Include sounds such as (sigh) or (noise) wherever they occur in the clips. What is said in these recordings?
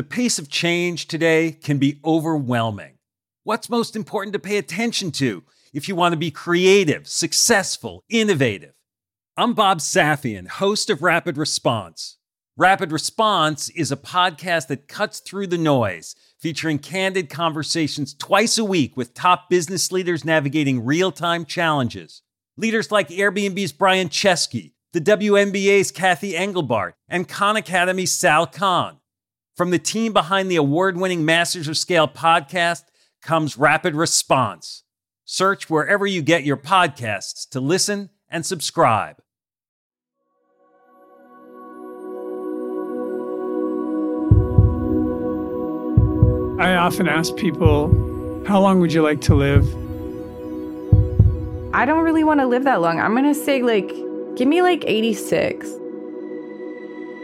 The pace of change today can be overwhelming. What's most important to pay attention to if you want to be creative, successful, innovative? I'm Bob Safian, host of Rapid Response. Rapid Response is a podcast that cuts through the noise, featuring candid conversations twice a week with top business leaders navigating real time challenges. Leaders like Airbnb's Brian Chesky, the WNBA's Cathy Engelbert, and Khan Academy's Sal Khan. From the team behind the award winning Masters of Scale podcast comes Rapid Response. Search wherever you get your podcasts to listen and subscribe. I often ask people, How long would you like to live? I don't really want to live that long. I'm going to say, like, give me like 86.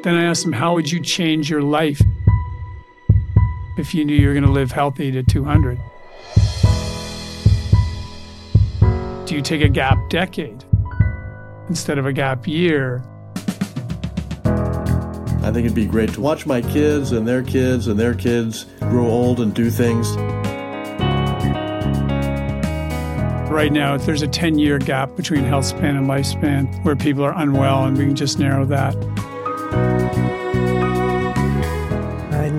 Then I ask them, How would you change your life if you knew you were going to live healthy to 200? Do you take a gap decade instead of a gap year? I think it'd be great to watch my kids and their kids and their kids grow old and do things. Right now, there's a 10 year gap between health span and lifespan where people are unwell, and we can just narrow that.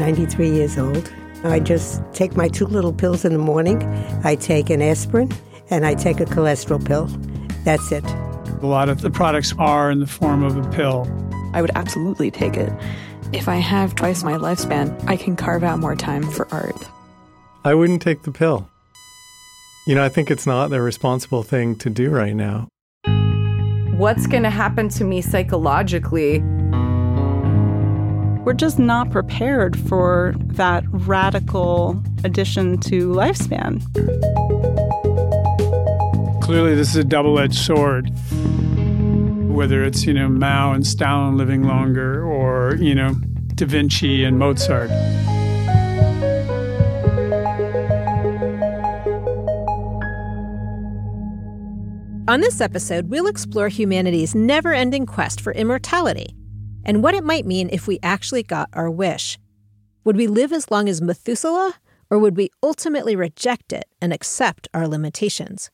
I'm 93 years old. I mm. just take my two little pills in the morning. I take an aspirin and I take a cholesterol pill. That's it. A lot of the products are in the form of a pill. I would absolutely take it. If I have twice my lifespan, I can carve out more time for art. I wouldn't take the pill. You know, I think it's not the responsible thing to do right now. What's going to happen to me psychologically? We're just not prepared for that radical addition to lifespan. Clearly, this is a double edged sword whether it's, you know, Mao and Stalin living longer or, you know, Da Vinci and Mozart. On this episode, we'll explore humanity's never ending quest for immortality and what it might mean if we actually got our wish. Would we live as long as Methuselah, or would we ultimately reject it and accept our limitations?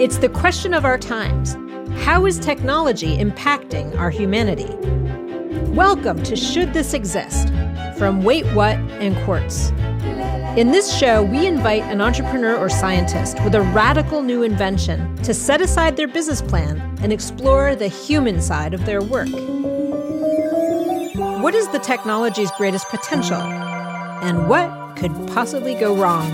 It's the question of our times. How is technology impacting our humanity? Welcome to Should This Exist from Wait What and Quartz. In this show, we invite an entrepreneur or scientist with a radical new invention to set aside their business plan and explore the human side of their work. What is the technology's greatest potential? And what could possibly go wrong?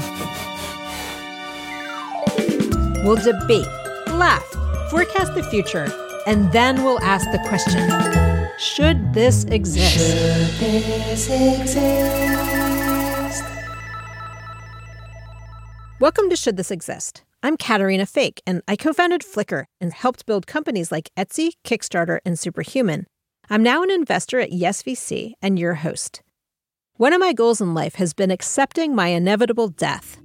We'll debate, laugh, forecast the future, and then we'll ask the question Should this exist? Should this exist? Welcome to Should This Exist? I'm Caterina Fake, and I co founded Flickr and helped build companies like Etsy, Kickstarter, and Superhuman. I'm now an investor at YesVC and your host. One of my goals in life has been accepting my inevitable death.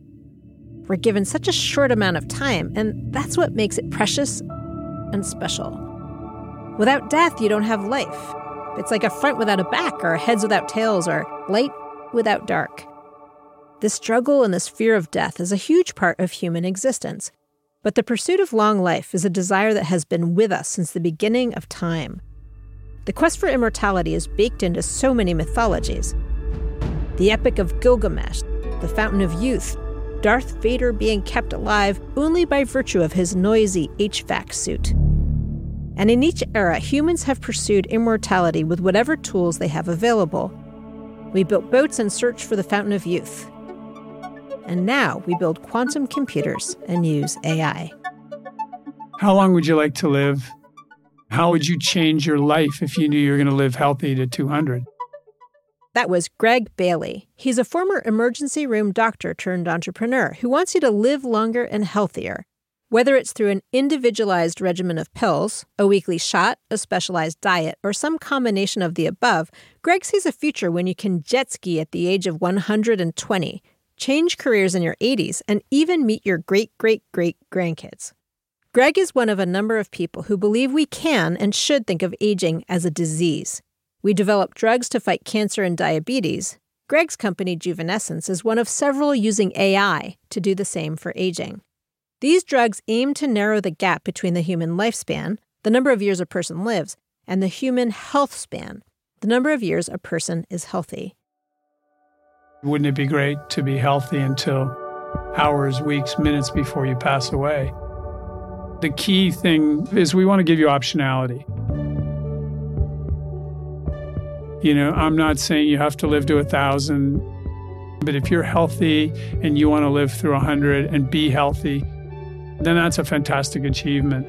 We're given such a short amount of time, and that's what makes it precious and special. Without death, you don't have life. It's like a front without a back, or heads without tails, or light without dark. This struggle and this fear of death is a huge part of human existence. But the pursuit of long life is a desire that has been with us since the beginning of time. The quest for immortality is baked into so many mythologies. The Epic of Gilgamesh, the Fountain of Youth, Darth Vader being kept alive only by virtue of his noisy HVAC suit. And in each era, humans have pursued immortality with whatever tools they have available. We built boats and searched for the Fountain of Youth. And now we build quantum computers and use AI. How long would you like to live? How would you change your life if you knew you were going to live healthy to 200? That was Greg Bailey. He's a former emergency room doctor turned entrepreneur who wants you to live longer and healthier. Whether it's through an individualized regimen of pills, a weekly shot, a specialized diet, or some combination of the above, Greg sees a future when you can jet ski at the age of 120, change careers in your 80s, and even meet your great great great grandkids. Greg is one of a number of people who believe we can and should think of aging as a disease. We develop drugs to fight cancer and diabetes. Greg's company, Juvenescence, is one of several using AI to do the same for aging. These drugs aim to narrow the gap between the human lifespan, the number of years a person lives, and the human health span, the number of years a person is healthy. Wouldn't it be great to be healthy until hours, weeks, minutes before you pass away? The key thing is we want to give you optionality. You know, I'm not saying you have to live to a thousand, but if you're healthy and you want to live through a hundred and be healthy, then that's a fantastic achievement.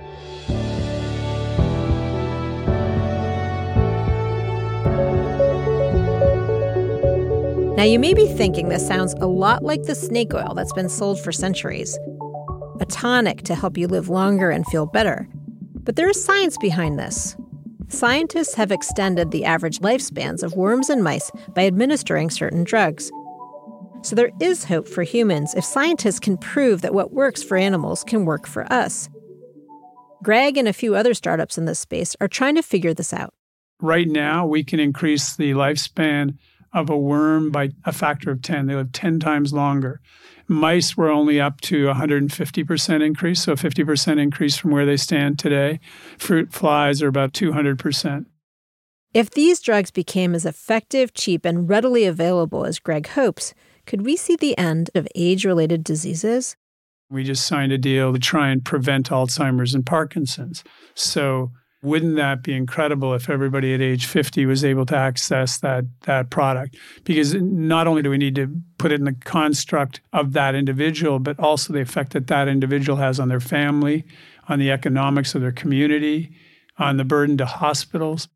Now, you may be thinking this sounds a lot like the snake oil that's been sold for centuries a tonic to help you live longer and feel better. But there is science behind this. Scientists have extended the average lifespans of worms and mice by administering certain drugs. So there is hope for humans if scientists can prove that what works for animals can work for us. Greg and a few other startups in this space are trying to figure this out. Right now, we can increase the lifespan of a worm by a factor of 10. They live 10 times longer. Mice were only up to 150% increase, so 50% increase from where they stand today. Fruit flies are about 200%. If these drugs became as effective, cheap, and readily available as Greg hopes, could we see the end of age related diseases? We just signed a deal to try and prevent Alzheimer's and Parkinson's. So wouldn't that be incredible if everybody at age 50 was able to access that that product? Because not only do we need to put it in the construct of that individual, but also the effect that that individual has on their family, on the economics of their community, on the burden to hospitals.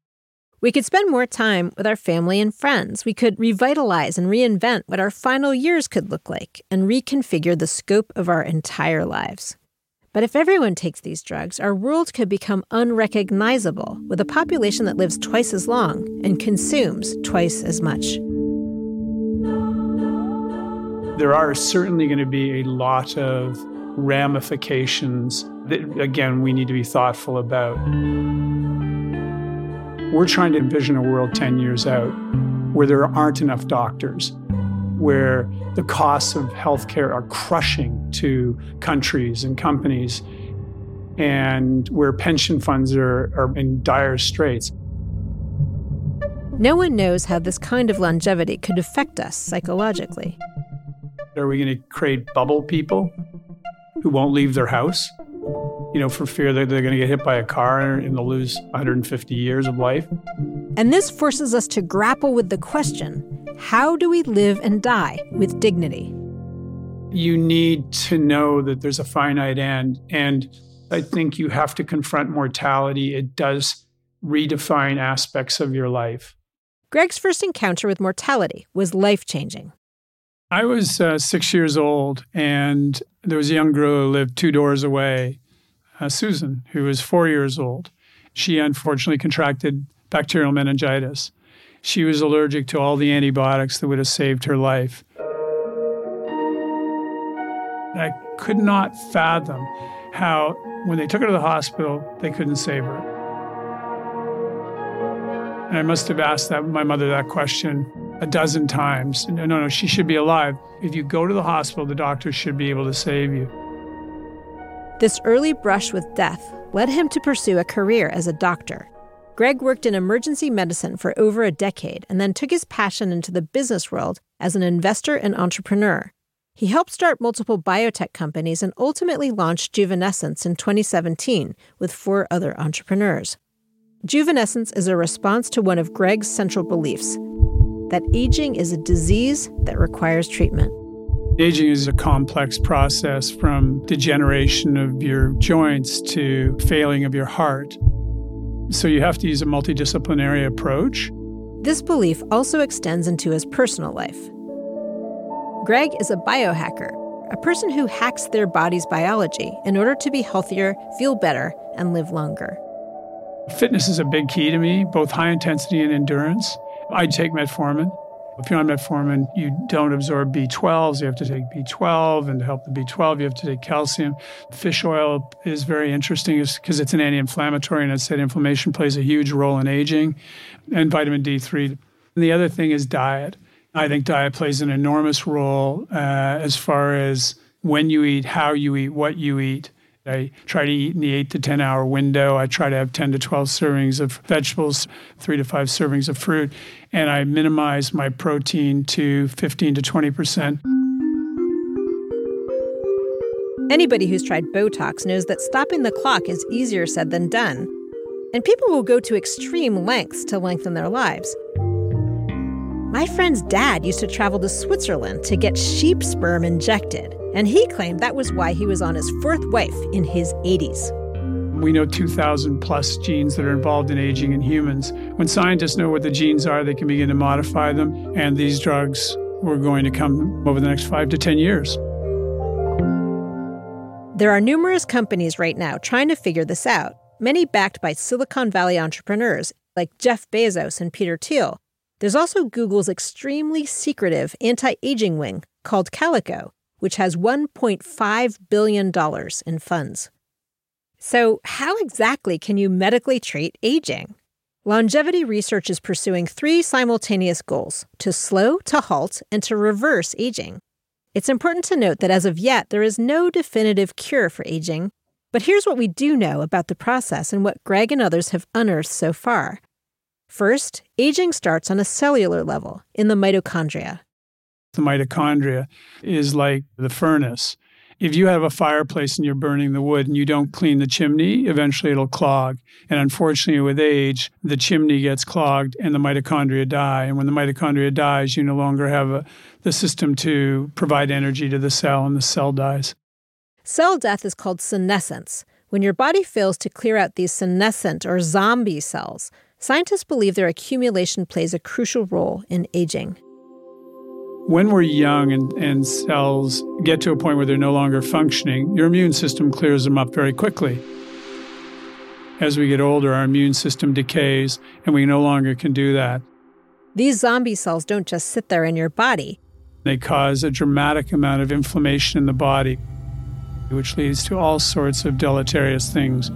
We could spend more time with our family and friends. We could revitalize and reinvent what our final years could look like and reconfigure the scope of our entire lives. But if everyone takes these drugs, our world could become unrecognizable with a population that lives twice as long and consumes twice as much. There are certainly going to be a lot of ramifications that, again, we need to be thoughtful about. We're trying to envision a world 10 years out where there aren't enough doctors where the costs of healthcare are crushing to countries and companies, and where pension funds are, are in dire straits. No one knows how this kind of longevity could affect us psychologically. Are we going to create bubble people who won't leave their house? You know, for fear that they're going to get hit by a car and they'll lose 150 years of life. And this forces us to grapple with the question how do we live and die with dignity? You need to know that there's a finite end. And I think you have to confront mortality. It does redefine aspects of your life. Greg's first encounter with mortality was life changing. I was uh, six years old, and there was a young girl who lived two doors away, uh, Susan, who was four years old. She unfortunately contracted bacterial meningitis she was allergic to all the antibiotics that would have saved her life. I could not fathom how, when they took her to the hospital, they couldn't save her. And I must have asked that, my mother that question a dozen times. No, no, no, she should be alive. If you go to the hospital, the doctors should be able to save you. This early brush with death led him to pursue a career as a doctor. Greg worked in emergency medicine for over a decade and then took his passion into the business world as an investor and entrepreneur. He helped start multiple biotech companies and ultimately launched Juvenescence in 2017 with four other entrepreneurs. Juvenescence is a response to one of Greg's central beliefs that aging is a disease that requires treatment. Aging is a complex process from degeneration of your joints to failing of your heart. So you have to use a multidisciplinary approach. This belief also extends into his personal life. Greg is a biohacker, a person who hacks their body's biology in order to be healthier, feel better, and live longer. Fitness is a big key to me, both high intensity and endurance. I take metformin If you're on metformin, you don't absorb B12s. You have to take B12, and to help the B12, you have to take calcium. Fish oil is very interesting because it's an anti-inflammatory, and I said inflammation plays a huge role in aging, and vitamin D3. And the other thing is diet. I think diet plays an enormous role uh, as far as when you eat, how you eat, what you eat. I try to eat in the eight to 10 hour window. I try to have 10 to 12 servings of vegetables, three to five servings of fruit, and I minimize my protein to 15 to 20%. Anybody who's tried Botox knows that stopping the clock is easier said than done. And people will go to extreme lengths to lengthen their lives. My friend's dad used to travel to Switzerland to get sheep sperm injected. And he claimed that was why he was on his fourth wife in his 80s. We know 2,000 plus genes that are involved in aging in humans. When scientists know what the genes are, they can begin to modify them. And these drugs were going to come over the next five to 10 years. There are numerous companies right now trying to figure this out, many backed by Silicon Valley entrepreneurs like Jeff Bezos and Peter Thiel. There's also Google's extremely secretive anti aging wing called Calico, which has $1.5 billion in funds. So, how exactly can you medically treat aging? Longevity research is pursuing three simultaneous goals to slow, to halt, and to reverse aging. It's important to note that as of yet, there is no definitive cure for aging. But here's what we do know about the process and what Greg and others have unearthed so far. First, aging starts on a cellular level in the mitochondria. The mitochondria is like the furnace. If you have a fireplace and you're burning the wood and you don't clean the chimney, eventually it'll clog. And unfortunately, with age, the chimney gets clogged and the mitochondria die. And when the mitochondria dies, you no longer have a, the system to provide energy to the cell and the cell dies. Cell death is called senescence. When your body fails to clear out these senescent or zombie cells, scientists believe their accumulation plays a crucial role in aging. When we're young and, and cells get to a point where they're no longer functioning, your immune system clears them up very quickly. As we get older, our immune system decays and we no longer can do that. These zombie cells don't just sit there in your body. They cause a dramatic amount of inflammation in the body, which leads to all sorts of deleterious things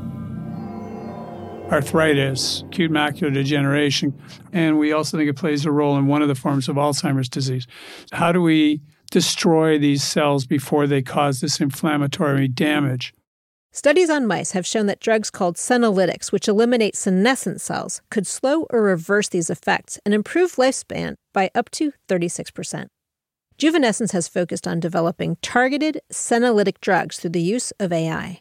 arthritis, acute macular degeneration, and we also think it plays a role in one of the forms of Alzheimer's disease. How do we destroy these cells before they cause this inflammatory damage? Studies on mice have shown that drugs called senolytics, which eliminate senescent cells, could slow or reverse these effects and improve lifespan by up to 36%. Juvenescence has focused on developing targeted senolytic drugs through the use of AI.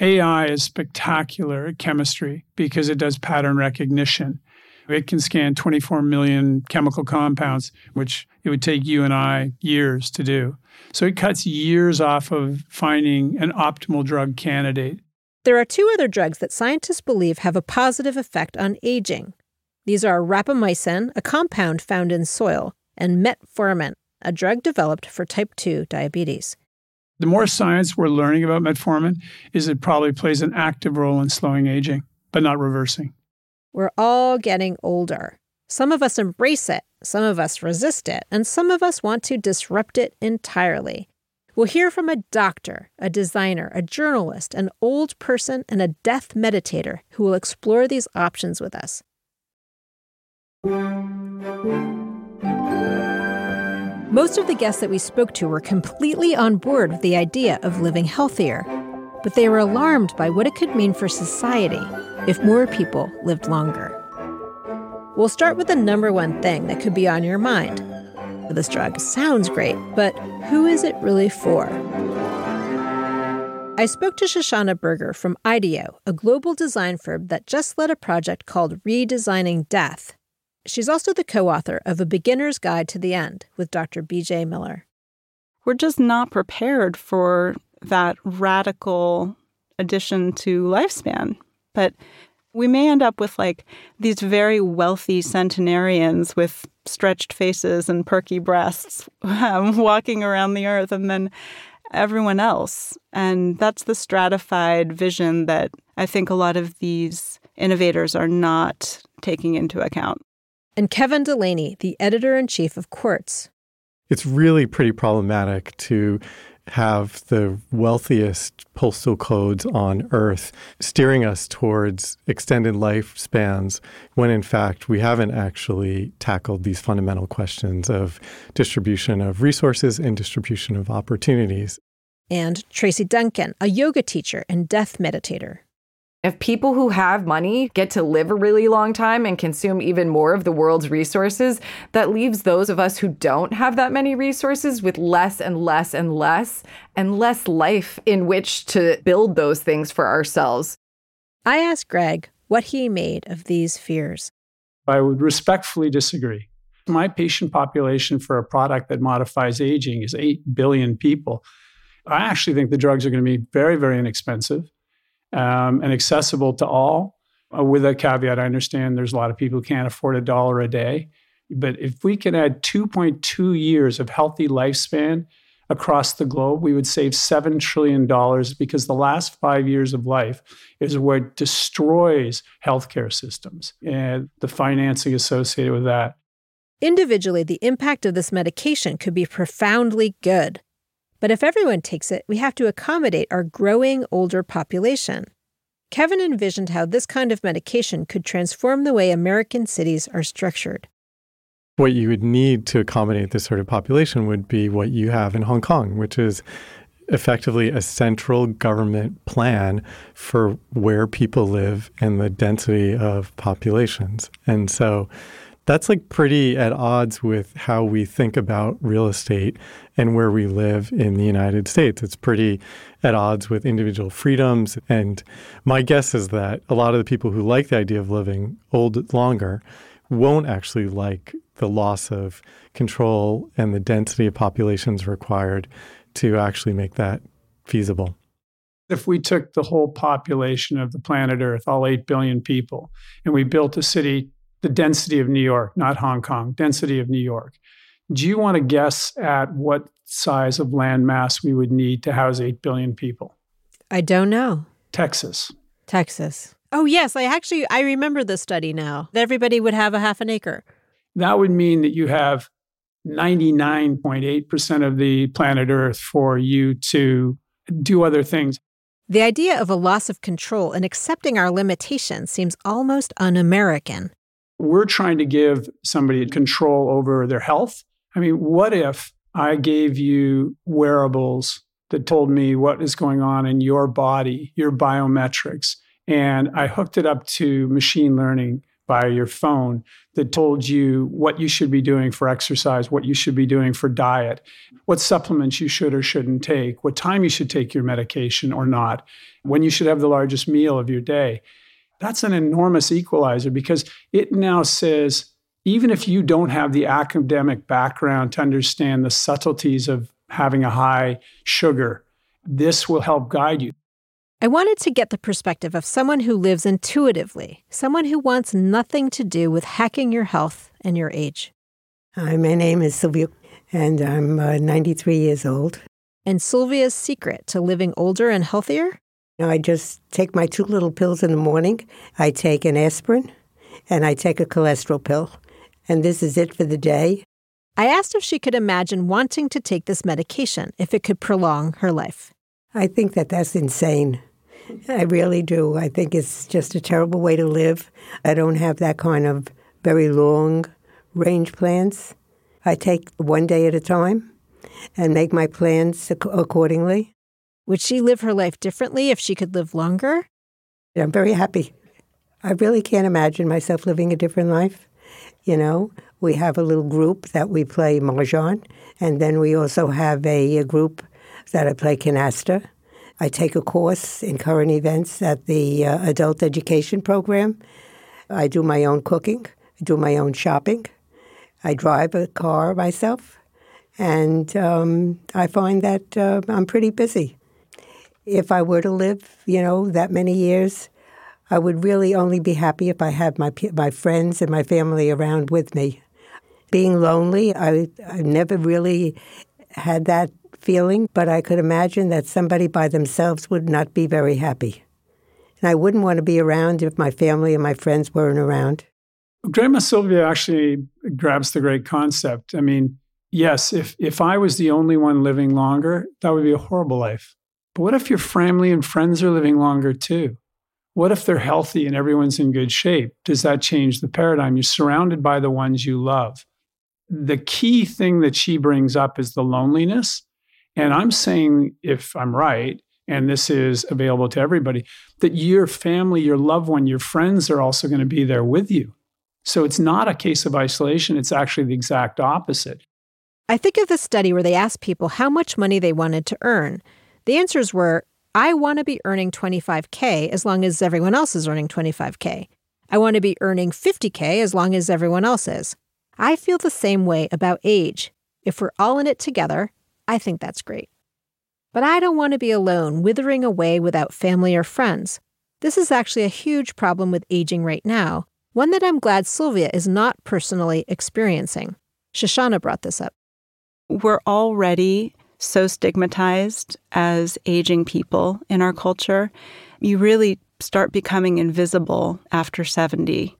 AI is spectacular at chemistry because it does pattern recognition. It can scan 24 million chemical compounds, which it would take you and I years to do. So it cuts years off of finding an optimal drug candidate. There are two other drugs that scientists believe have a positive effect on aging. These are rapamycin, a compound found in soil, and metformin, a drug developed for type 2 diabetes. The more science we're learning about metformin is it probably plays an active role in slowing aging, but not reversing. We're all getting older. Some of us embrace it, some of us resist it, and some of us want to disrupt it entirely. We'll hear from a doctor, a designer, a journalist, an old person, and a death meditator who will explore these options with us. Most of the guests that we spoke to were completely on board with the idea of living healthier, but they were alarmed by what it could mean for society if more people lived longer. We'll start with the number one thing that could be on your mind. This drug sounds great, but who is it really for? I spoke to Shoshana Berger from IDEO, a global design firm that just led a project called Redesigning Death She's also the co author of A Beginner's Guide to the End with Dr. BJ Miller. We're just not prepared for that radical addition to lifespan. But we may end up with like these very wealthy centenarians with stretched faces and perky breasts um, (laughs) walking around the earth, and then everyone else. And that's the stratified vision that I think a lot of these innovators are not taking into account. And Kevin Delaney, the editor in chief of Quartz. It's really pretty problematic to have the wealthiest postal codes on earth steering us towards extended lifespans when in fact we haven't actually tackled these fundamental questions of distribution of resources and distribution of opportunities. And Tracy Duncan, a yoga teacher and death meditator. If people who have money get to live a really long time and consume even more of the world's resources, that leaves those of us who don't have that many resources with less and less and less and less life in which to build those things for ourselves. I asked Greg what he made of these fears. I would respectfully disagree. My patient population for a product that modifies aging is 8 billion people. I actually think the drugs are going to be very, very inexpensive um, and accessible to all. Uh, with a caveat, I understand there's a lot of people who can't afford a dollar a day. But if we can add 2.2 years of healthy lifespan across the globe, we would save $7 trillion because the last five years of life is what destroys healthcare systems and the financing associated with that. Individually, the impact of this medication could be profoundly good. But if everyone takes it, we have to accommodate our growing older population. Kevin envisioned how this kind of medication could transform the way American cities are structured. What you would need to accommodate this sort of population would be what you have in Hong Kong, which is effectively a central government plan for where people live and the density of populations. And so that's like pretty at odds with how we think about real estate and where we live in the United States. It's pretty at odds with individual freedoms. And my guess is that a lot of the people who like the idea of living old longer won't actually like the loss of control and the density of populations required to actually make that feasible. If we took the whole population of the planet Earth, all 8 billion people, and we built a city the density of New York, not Hong Kong, density of New York. Do you want to guess at what size of land mass we would need to house 8 billion people? I don't know. Texas. Texas. Oh yes, I actually I remember the study now. That everybody would have a half an acre. That would mean that you have 99.8% of the planet Earth for you to do other things. The idea of a loss of control and accepting our limitations seems almost un American we're trying to give somebody control over their health. I mean, what if I gave you wearables that told me what is going on in your body, your biometrics, and I hooked it up to machine learning by your phone that told you what you should be doing for exercise, what you should be doing for diet, what supplements you should or shouldn't take, what time you should take your medication or not, when you should have the largest meal of your day that's an enormous equalizer because it now says even if you don't have the academic background to understand the subtleties of having a high sugar, this will help guide you. I wanted to get the perspective of someone who lives intuitively, someone who wants nothing to do with hacking your health and your age. Hi, my name is Sylvia, and I'm uh, 93 years old. And Sylvia's secret to living older and healthier? I just take my two little pills in the morning. I take an aspirin and I take a cholesterol pill. And this is it for the day. I asked if she could imagine wanting to take this medication if it could prolong her life. I think that that's insane. I really do. I think it's just a terrible way to live. I don't have that kind of very long range plans. I take one day at a time and make my plans accordingly. Would she live her life differently if she could live longer? I'm very happy. I really can't imagine myself living a different life. You know, we have a little group that we play mahjong, and then we also have a, a group that I play canasta. I take a course in current events at the uh, adult education program. I do my own cooking. I do my own shopping. I drive a car myself, and um, I find that uh, I'm pretty busy if I were to live, you know, that many years, I would really only be happy if I had my my friends and my family around with me. Being lonely, I I never really had that feeling, but I could imagine that somebody by themselves would not be very happy. And I wouldn't want to be around if my family and my friends weren't around. Grandma Sylvia actually grabs the great concept. I mean, yes, if if I was the only one living longer, that would be a horrible life. But what if your family and friends are living longer too? What if they're healthy and everyone's in good shape? Does that change the paradigm? You're surrounded by the ones you love. The key thing that she brings up is the loneliness. And I'm saying, if I'm right, and this is available to everybody, that your family, your loved one, your friends are also going to be there with you. So it's not a case of isolation, it's actually the exact opposite. I think of the study where they asked people how much money they wanted to earn. The answers were I want to be earning 25K as long as everyone else is earning 25K. I want to be earning 50K as long as everyone else is. I feel the same way about age. If we're all in it together, I think that's great. But I don't want to be alone, withering away without family or friends. This is actually a huge problem with aging right now, one that I'm glad Sylvia is not personally experiencing. Shoshana brought this up. We're already so stigmatized as aging people in our culture. You really start becoming invisible after 70.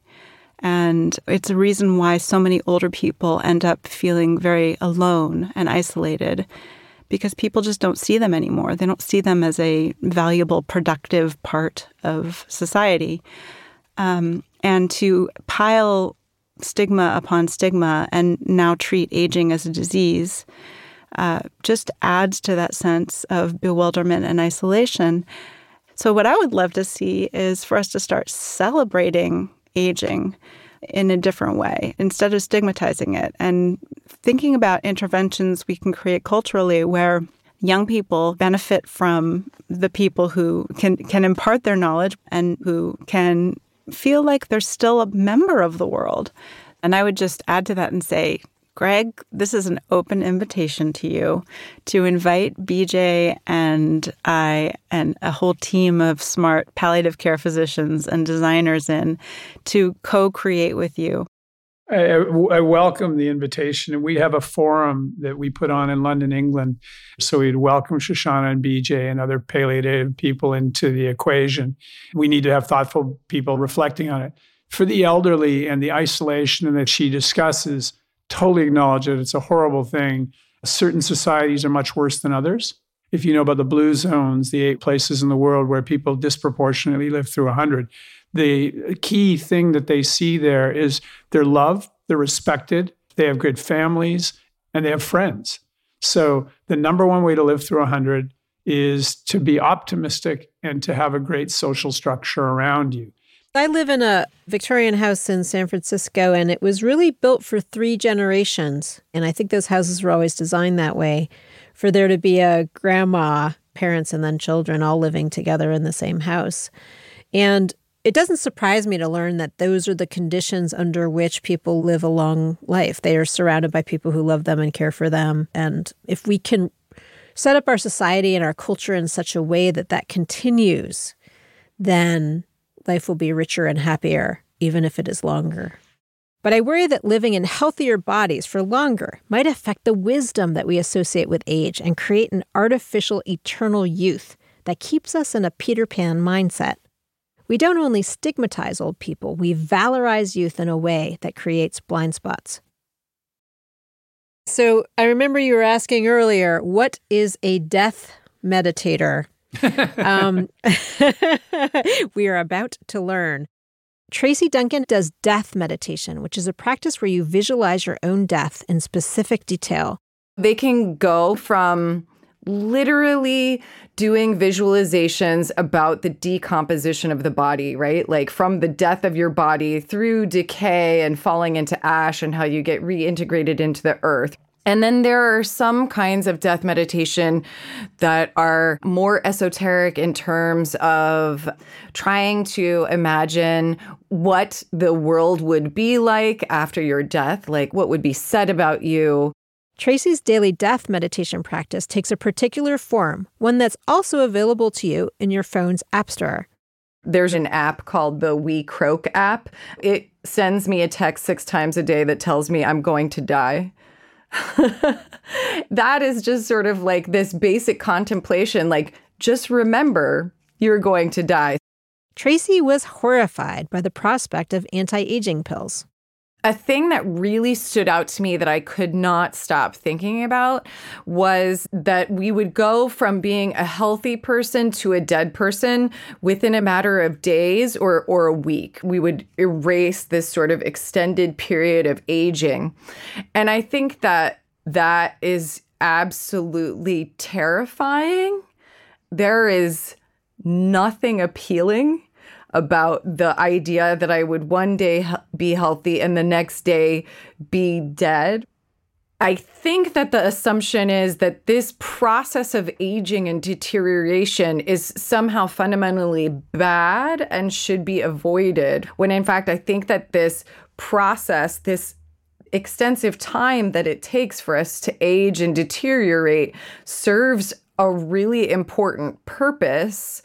And it's a reason why so many older people end up feeling very alone and isolated because people just don't see them anymore. They don't see them as a valuable, productive part of society. Um, and to pile stigma upon stigma and now treat aging as a disease uh, just adds to that sense of bewilderment and isolation. So, what I would love to see is for us to start celebrating aging in a different way instead of stigmatizing it and thinking about interventions we can create culturally where young people benefit from the people who can can impart their knowledge and who can feel like they're still a member of the world. And I would just add to that and say Greg, this is an open invitation to you to invite BJ and I and a whole team of smart palliative care physicians and designers in to co create with you. I, I, welcome the invitation. And we have a forum that we put on in London, England. So we'd welcome Shoshana and BJ and other palliative people into the equation. We need to have thoughtful people reflecting on it. For the elderly and the isolation that she discusses, totally acknowledge it. It's a horrible thing. Certain societies are much worse than others. If you know about the blue zones, the eight places in the world where people disproportionately live through 100, the key thing that they see there is they're loved, they're respected, they have good families, and they have friends. So the number one way to live through 100 is to be optimistic and to have a great social structure around you. I live in a Victorian house in San Francisco, and it was really built for three generations. And I think those houses were always designed that way for there to be a grandma, parents, and then children all living together in the same house. And it doesn't surprise me to learn that those are the conditions under which people live a long life. They are surrounded by people who love them and care for them. And if we can set up our society and our culture in such a way that that continues, then life will be richer and happier, even if it is longer. But I worry that living in healthier bodies for longer might affect the wisdom that we associate with age and create an artificial eternal youth that keeps us in a Peter Pan mindset. We don't only stigmatize old people, we valorize youth in a way that creates blind spots. So I remember you were asking earlier, what is a death meditator? Um, (laughs) we are about to learn. Tracy Duncan does death meditation, which is a practice where you visualize your own death in specific detail. They can go from literally doing visualizations about the decomposition of the body, right? Like from the death of your body through decay and falling into ash and how you get reintegrated into the earth. And then there are some kinds of death meditation that are more esoteric in terms of trying to imagine what the world would be like after your death, like what would be said about you. Tracy's daily death meditation practice takes a particular form, one that's also available to you in your phone's App Store. There's an app called the WeCroak app. It sends me a text six times a day that tells me I'm going to die. (laughs) that is just sort of like this basic contemplation like, just remember you're going to die. Tracy was horrified by the prospect of anti aging pills. A thing that really stood out to me that I could not stop thinking about was that we would go from being a healthy person to a dead person within a matter of days or, or a week. We would erase this sort of extended period of aging. And I think that that is absolutely terrifying. There is nothing appealing about the idea that I would one day be healthy and the next day be dead. I think that the assumption is that this process of aging and deterioration is somehow fundamentally bad and should be avoided. When in fact, I think that this process, this extensive time that it takes for us to age and deteriorate, serves a really important purpose.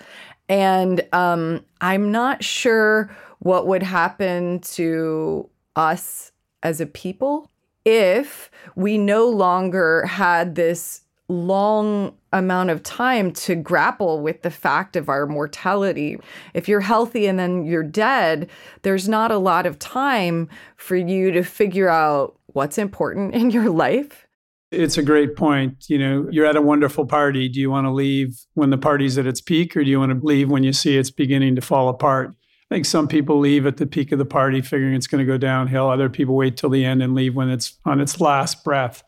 And um, I'm not sure what would happen to us as a people if we no longer had this long amount of time to grapple with the fact of our mortality. If you're healthy and then you're dead, there's not a lot of time for you to figure out what's important in your (laughs) life it's a great point. You know, you're at a wonderful party. Do you want to leave when the party's at its peak, or do you want to leave when you see it's beginning to fall apart? I think some people leave at the peak of the party, figuring it's going to go downhill. Other people wait till the end and leave when it's on its last breath.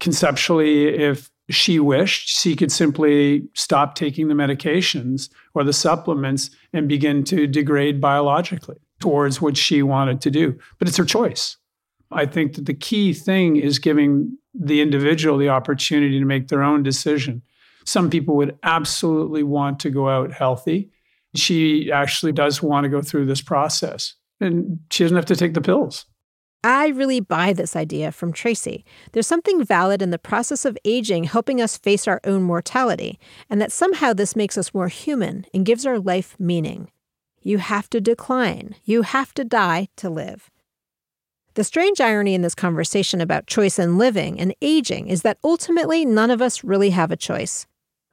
Conceptually, if she wished, she could simply stop taking the medications or the supplements and begin to degrade biologically towards what she wanted to do. But it's her choice. I think that the key thing is giving the individual the opportunity to make their own decision. Some people would absolutely want to go out healthy. She actually does want to go through this process and she doesn't have to take the pills. I really buy this idea from Tracy. There's something valid in the process of aging helping us face our own mortality, and that somehow this makes us more human and gives our life meaning. You have to decline, you have to die to live. The strange irony in this conversation about choice in living and aging is that ultimately none of us really have a choice.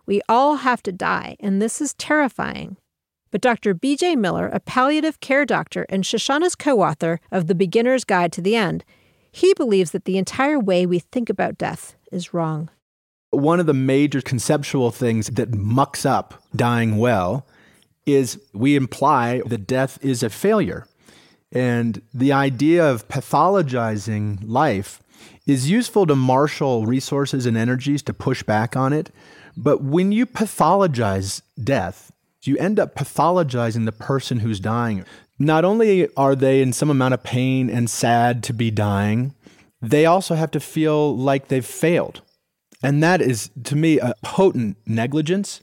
We all have to die, and this is terrifying. But Dr. B.J. Miller, a palliative care doctor and Shoshana's co author of The Beginner's Guide to the End, he believes that the entire way we think about death is wrong. One of the major conceptual things that mucks up dying well is we imply that death is a failure. And the idea of pathologizing life is useful to marshal resources and energies to push back on it. But when you pathologize death, you end up pathologizing the person who's dying. Not only are they in some amount of pain and sad to be dying, they also have to feel like they've failed. And that is, to me, a potent negligence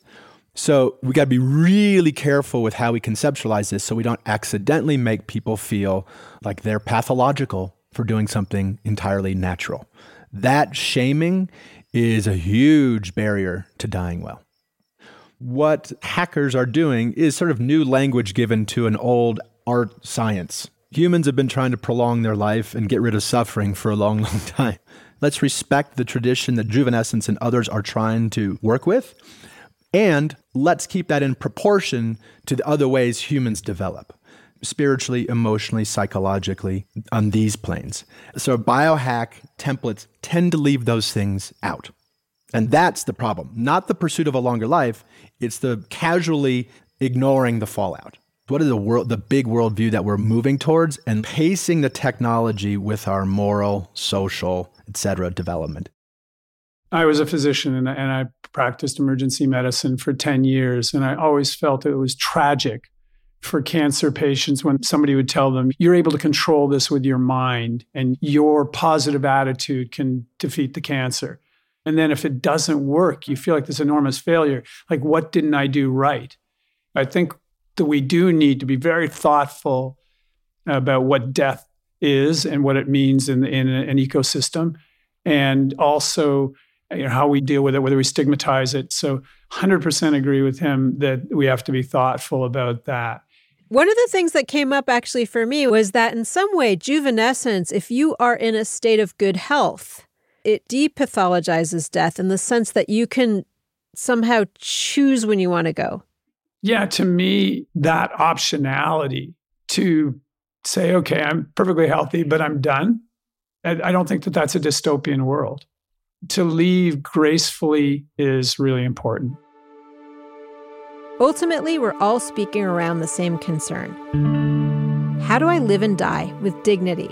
so we got to be really careful with how we conceptualize this so we don't accidentally make people feel like they're pathological for doing something entirely natural. That shaming is a huge barrier to dying well. What hackers are doing is sort of new language given to an old art science. Humans have been trying to prolong their life and get rid of suffering for a long, (laughs) long time. Let's respect the tradition that Juvenescence and others are trying to work with and let's keep that in proportion to the other ways humans develop spiritually, emotionally, psychologically on these planes. So biohack templates tend to leave those things out. And that's the problem. Not the pursuit of a longer life, it's the casually ignoring the fallout. What is the world the big worldview that we're moving towards and pacing the technology with our moral, social, etc. development. I was a physician and, and I practiced emergency medicine for 10 years. And I always felt it was tragic for cancer patients when somebody would tell them, you're able to control this with your mind and your positive attitude can defeat the cancer. And then if it doesn't work, you feel like this enormous failure. Like, what didn't I do right? I think that we do need to be very thoughtful about what death is and what it means in, in an ecosystem. And also you know, how we deal with it, whether we stigmatize it. So 100% agree with him that we have to be thoughtful about that. One of the things that came up actually for me was that in some way, juvenescence, if you are in a state of good health, it depathologizes death in the sense that you can somehow choose when you want to go. Yeah, to me, that optionality to say, okay, I'm perfectly healthy, but I'm done. I don't think that that's a dystopian world. To leave gracefully is really important. Ultimately, we're all speaking around the same concern. How do I live and die with dignity?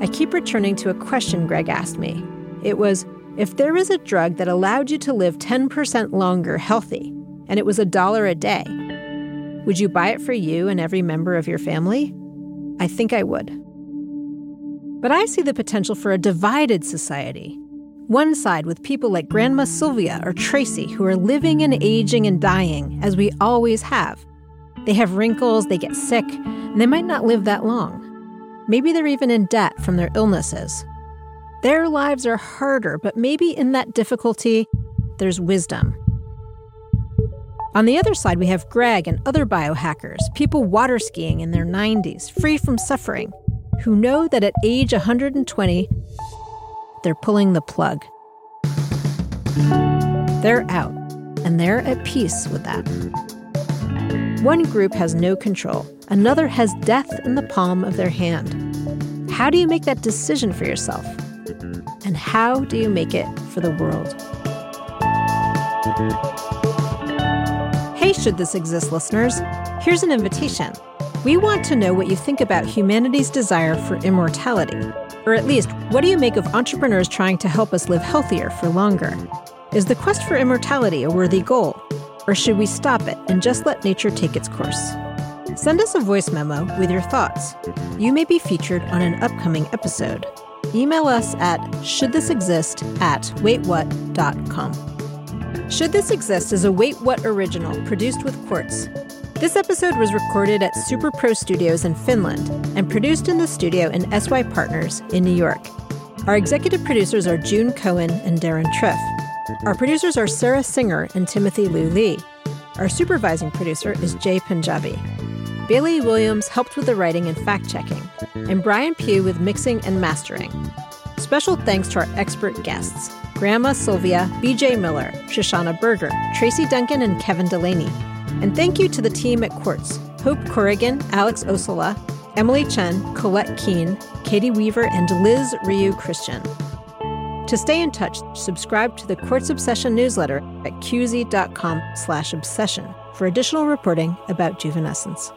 I keep returning to a question Greg asked me. It was if there was a drug that allowed you to live 10% longer healthy, and it was a dollar a day, would you buy it for you and every member of your family? I think I would. But I see the potential for a divided society. One side with people like Grandma Sylvia or Tracy who are living and aging and dying, as we always have. They have wrinkles, they get sick, and they might not live that long. Maybe they're even in debt from their illnesses. Their lives are harder, but maybe in that difficulty, there's wisdom. On the other side, we have Greg and other biohackers, people water skiing in their 90s, free from suffering, who know that at age 120, they're pulling the plug. They're out, and they're at peace with that. One group has no control, another has death in the palm of their hand. How do you make that decision for yourself? And how do you make it for the world? Hey, should this exist, listeners? Here's an invitation. We want to know what you think about humanity's desire for immortality. Or at least, what do you make of entrepreneurs trying to help us live healthier for longer? Is the quest for immortality a worthy goal? Or should we stop it and just let nature take its course? Send us a voice memo with your thoughts. You may be featured on an upcoming episode. Email us at shouldthisexist at waitwhat.com. Should This Exist is a WaitWhat original produced with Quartz. This episode was recorded at Super Pro Studios in Finland and produced in the studio in SY Partners in New York. Our executive producers are June Cohen and Deron Triff. Our producers are Sarah Singer and Timothy Liu Lee. Our supervising producer is Jay Punjabi. Bailey Williams helped with the writing and fact checking, and Brian Pugh with mixing and mastering. Special thanks to our expert guests Grandma Sylvia, BJ Miller, Shoshana Berger, Tracy Duncan, and Kevin Delaney. And thank you to the team at Quartz Hope Corrigan, Alex Ossola, Emily Chen, Colette Keene, Katie Weaver, and Liz Ryu Christian. To stay in touch, subscribe to the Quartz Obsession newsletter at qz.com slash obsession for additional reporting about juvenescence.